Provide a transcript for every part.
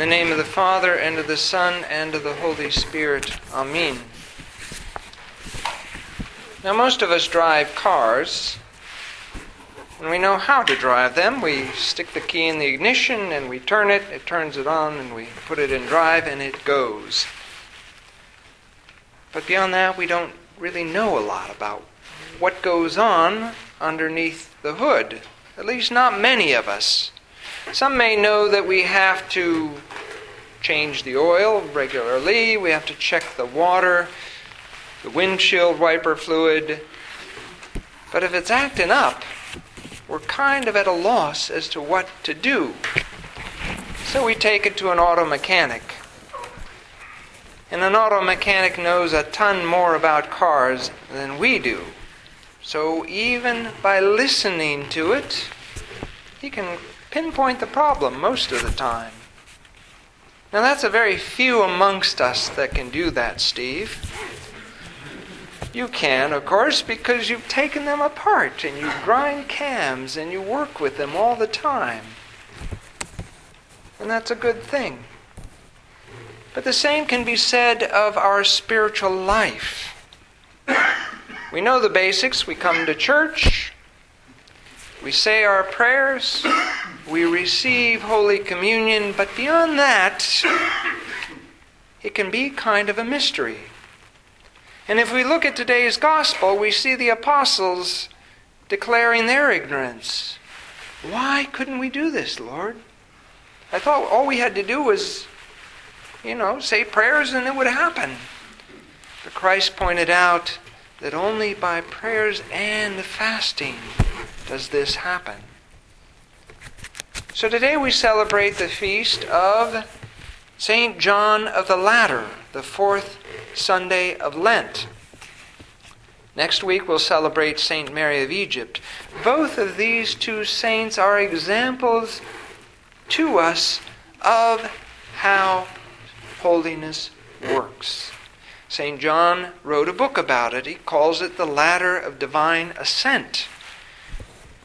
the name of the Father, and of the Son, and of the Holy Spirit. Amen. Now, most of us drive cars, and we know how to drive them. We stick the key in the ignition, and we turn it, it turns it on, and we put it in drive, and it goes. But beyond that, we don't really know a lot about what goes on underneath the hood. At least, not many of us. Some may know that we have to change the oil regularly, we have to check the water, the windshield wiper fluid. But if it's acting up, we're kind of at a loss as to what to do. So we take it to an auto mechanic. And an auto mechanic knows a ton more about cars than we do. So even by listening to it, he can pinpoint the problem most of the time. Now, that's a very few amongst us that can do that, Steve. You can, of course, because you've taken them apart and you grind cams and you work with them all the time. And that's a good thing. But the same can be said of our spiritual life. We know the basics. We come to church, we say our prayers, we receive Holy Communion, but beyond that, it can be kind of a mystery. And if we look at today's gospel, we see the apostles declaring their ignorance. Why couldn't we do this, Lord? I thought all we had to do was, you know, say prayers and it would happen. But Christ pointed out that only by prayers and fasting does this happen. So today we celebrate the feast of St. John of the Ladder, the fourth Sunday of Lent. Next week we'll celebrate St. Mary of Egypt. Both of these two saints are examples to us of how holiness works. St. John wrote a book about it. He calls it The Ladder of Divine Ascent.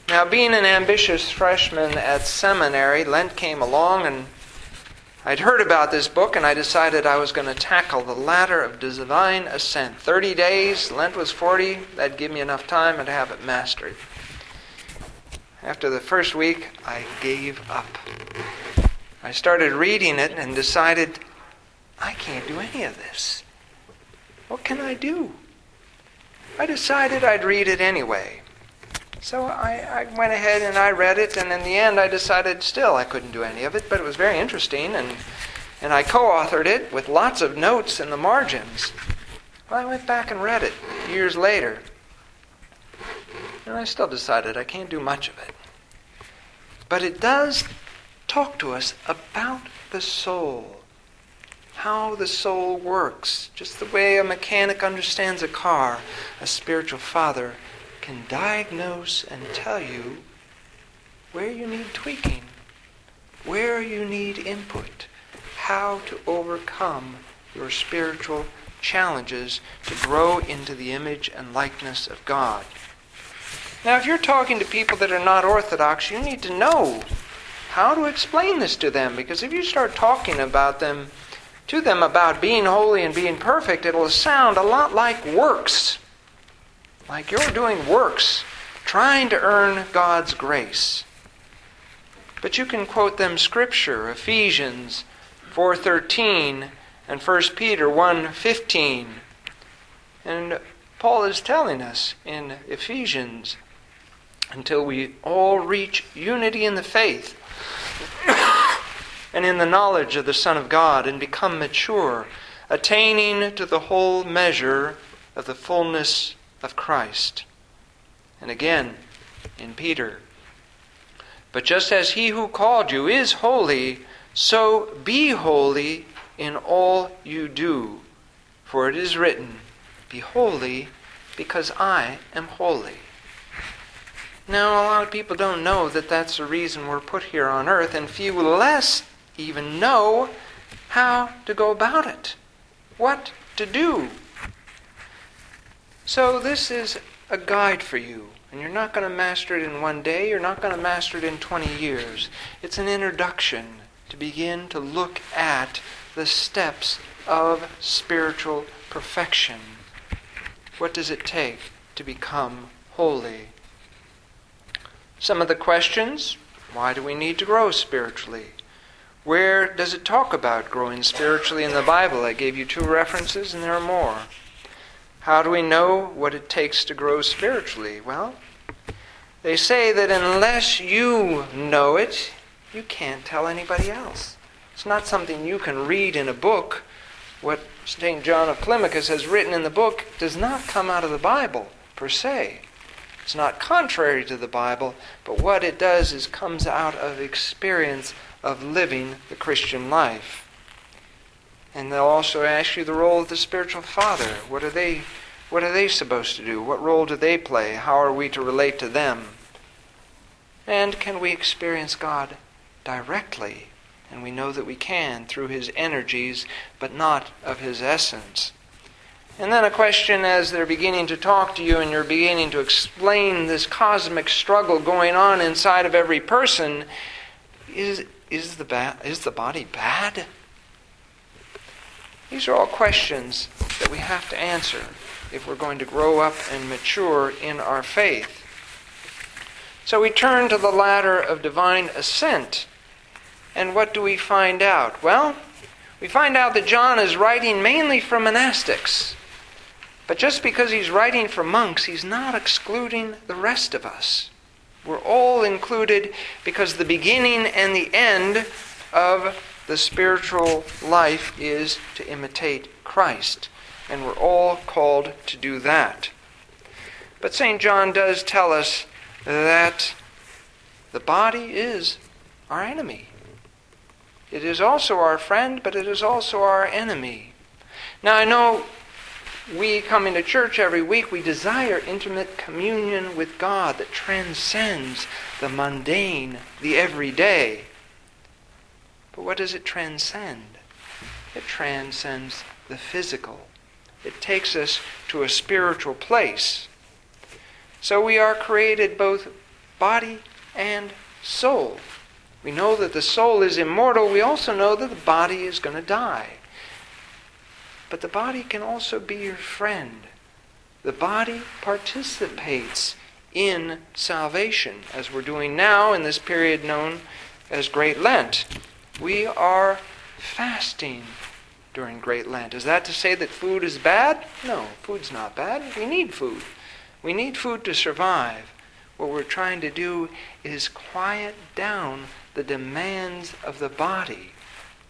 Now, being an ambitious freshman at seminary, Lent came along and I'd heard about this book and I decided I was going to tackle the ladder of divine ascent. 30 days, Lent was 40, that'd give me enough time to have it mastered. After the first week, I gave up. I started reading it and decided I can't do any of this. What can I do? I decided I'd read it anyway. So I, I, went ahead and I read it, and in the end, I decided still I couldn't do any of it, but it was very interesting, and, and I co authored it with lots of notes in the margins. Well, I went back and read it years later, and I still decided I can't do much of it. But it does talk to us about the soul how the soul works, just the way a mechanic understands a car, a spiritual father can diagnose and tell you where you need tweaking, where you need input, how to overcome your spiritual challenges to grow into the image and likeness of God. Now, if you're talking to people that are not Orthodox, you need to know how to explain this to them because if you start talking about them to them about being holy and being perfect, it'll sound a lot like works. Like you're doing works, trying to earn God's grace. But you can quote them scripture, Ephesians 4:13 and 1 Peter 1:15. And Paul is telling us in Ephesians until we all reach unity in the faith and in the knowledge of the Son of God and become mature, attaining to the whole measure of the fullness of Christ. And again, in Peter, but just as he who called you is holy, so be holy in all you do. For it is written, Be holy, because I am holy. Now, a lot of people don't know that that's the reason we're put here on earth, and few less even know how to go about it, what to do. So, this is a guide for you. And you're not going to master it in one day, you're not going to master it in 20 years. It's an introduction to begin to look at the steps of spiritual perfection. What does it take to become holy? Some of the questions why do we need to grow spiritually? Where does it talk about growing spiritually in the Bible? I gave you two references, and there are more. How do we know what it takes to grow spiritually? Well, they say that unless you know it, you can't tell anybody else. It's not something you can read in a book. What St. John of Climacus has written in the book does not come out of the Bible per se. It's not contrary to the Bible, but what it does is comes out of experience of living the Christian life. And they'll also ask you the role of the spiritual father. What are they what are they supposed to do? What role do they play? How are we to relate to them? And can we experience God directly? And we know that we can through his energies, but not of his essence. And then a question as they're beginning to talk to you and you're beginning to explain this cosmic struggle going on inside of every person is, is, the, ba- is the body bad? These are all questions that we have to answer if we're going to grow up and mature in our faith. So we turn to the ladder of divine ascent. And what do we find out? Well, we find out that John is writing mainly for monastics. But just because he's writing for monks, he's not excluding the rest of us. We're all included because the beginning and the end of the spiritual life is to imitate Christ. And we're all called to do that. But St. John does tell us that the body is our enemy. It is also our friend, but it is also our enemy. Now, I know we come into church every week, we desire intimate communion with God that transcends the mundane, the everyday. But what does it transcend? It transcends the physical. It takes us to a spiritual place. So we are created both body and soul. We know that the soul is immortal. We also know that the body is going to die. But the body can also be your friend. The body participates in salvation, as we're doing now in this period known as Great Lent. We are fasting during Great Lent. Is that to say that food is bad? No, food's not bad. We need food. We need food to survive. What we're trying to do is quiet down the demands of the body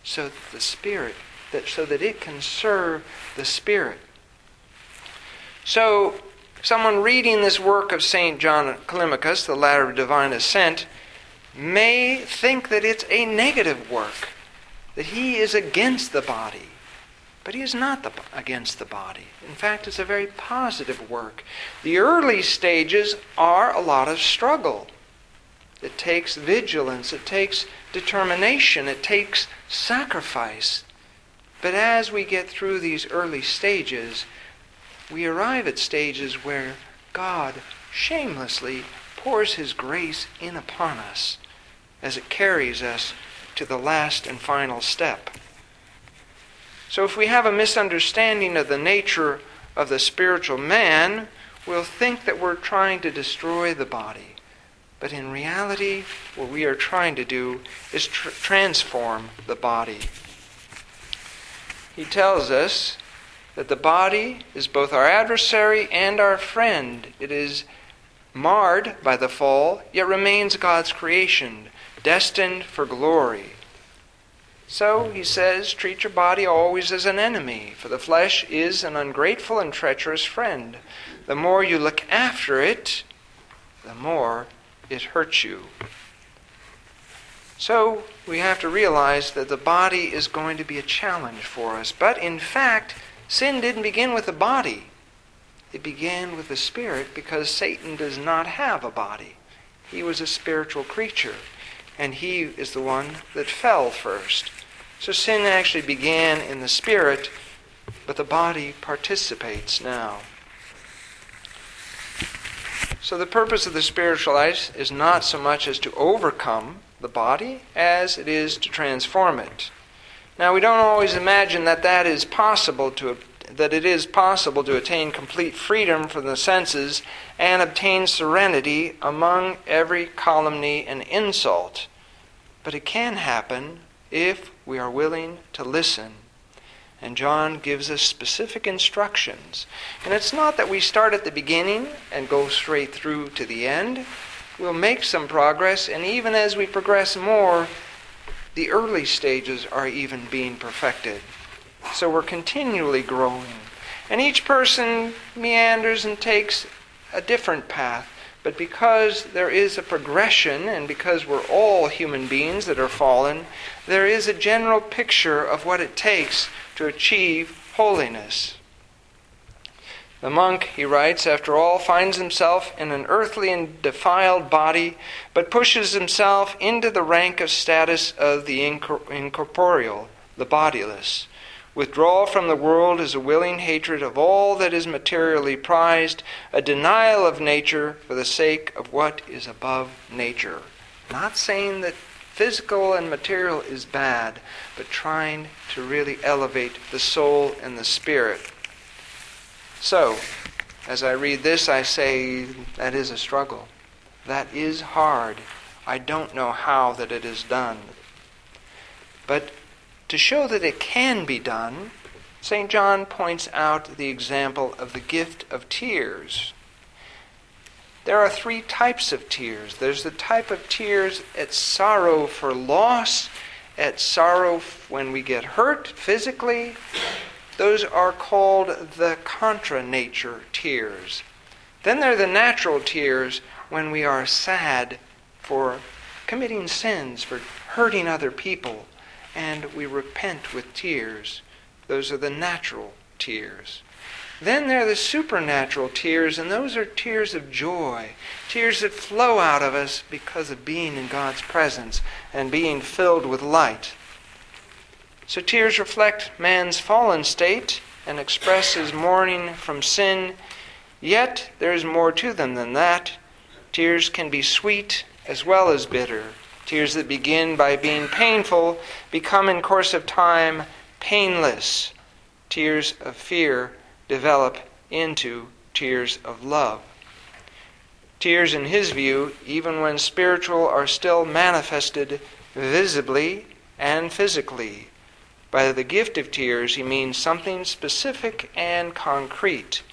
so that the spirit that so that it can serve the Spirit. So, someone reading this work of St. John Climacus, The Ladder of Divine Ascent, may think that it's a negative work, that he is against the body. But he is not the, against the body. In fact, it's a very positive work. The early stages are a lot of struggle. It takes vigilance, it takes determination, it takes sacrifice. But as we get through these early stages, we arrive at stages where God shamelessly pours His grace in upon us as it carries us to the last and final step. So, if we have a misunderstanding of the nature of the spiritual man, we'll think that we're trying to destroy the body. But in reality, what we are trying to do is tr- transform the body he tells us that the body is both our adversary and our friend. It is marred by the fall, yet remains God's creation, destined for glory. So, he says, treat your body always as an enemy, for the flesh is an ungrateful and treacherous friend. The more you look after it, the more it hurts you. So we have to realize that the body is going to be a challenge for us. But in fact, sin didn't begin with the body, it began with the spirit because Satan does not have a body. He was a spiritual creature, and he is the one that fell first. So sin actually began in the spirit, but the body participates now. So the purpose of the spiritual life is not so much as to overcome the body as it is to transform it. Now, we don't always imagine that that is possible to that it is possible to attain complete freedom from the senses and obtain serenity among every calumny and insult. But it can happen if we are willing to listen. And John gives us specific instructions. And it's not that we start at the beginning and go straight through to the end. We'll make some progress, and even as we progress more, the early stages are even being perfected. So we're continually growing. And each person meanders and takes a different path. But because there is a progression, and because we're all human beings that are fallen, there is a general picture of what it takes to achieve holiness. The monk, he writes, after all, finds himself in an earthly and defiled body, but pushes himself into the rank of status of the incorporeal, the bodiless. Withdrawal from the world is a willing hatred of all that is materially prized, a denial of nature for the sake of what is above nature. Not saying that physical and material is bad, but trying to really elevate the soul and the spirit. So, as I read this, I say that is a struggle. That is hard. I don't know how that it is done. But to show that it can be done, St. John points out the example of the gift of tears. There are three types of tears. There's the type of tears at sorrow for loss, at sorrow when we get hurt physically. Those are called the contra nature tears. Then there are the natural tears when we are sad for committing sins, for hurting other people, and we repent with tears. Those are the natural tears. Then there are the supernatural tears, and those are tears of joy, tears that flow out of us because of being in God's presence and being filled with light. So tears reflect man's fallen state and express his mourning from sin, yet there is more to them than that. Tears can be sweet as well as bitter. Tears that begin by being painful become, in course of time, painless. Tears of fear develop into tears of love. Tears, in his view, even when spiritual, are still manifested visibly and physically. By the gift of tears, he means something specific and concrete.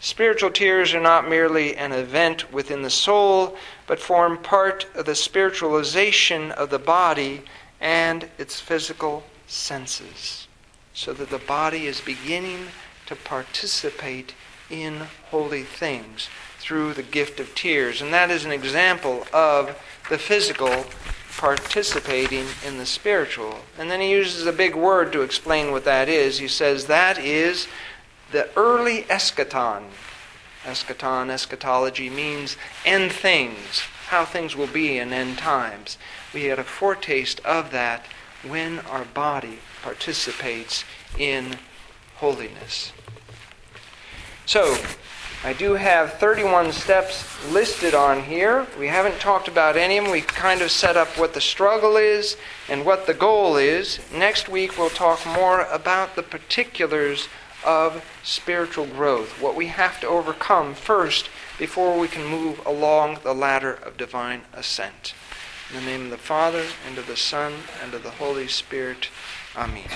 Spiritual tears are not merely an event within the soul, but form part of the spiritualization of the body and its physical senses, so that the body is beginning to participate in holy things through the gift of tears. And that is an example of the physical participating in the spiritual. And then he uses a big word to explain what that is. He says that is the early eschaton. Eschaton, eschatology means end things, how things will be in end times. We had a foretaste of that when our body participates in holiness. So, I do have 31 steps listed on here. We haven't talked about any of them. We've kind of set up what the struggle is and what the goal is. Next week, we'll talk more about the particulars of spiritual growth, what we have to overcome first before we can move along the ladder of divine ascent. In the name of the Father, and of the Son, and of the Holy Spirit. Amen.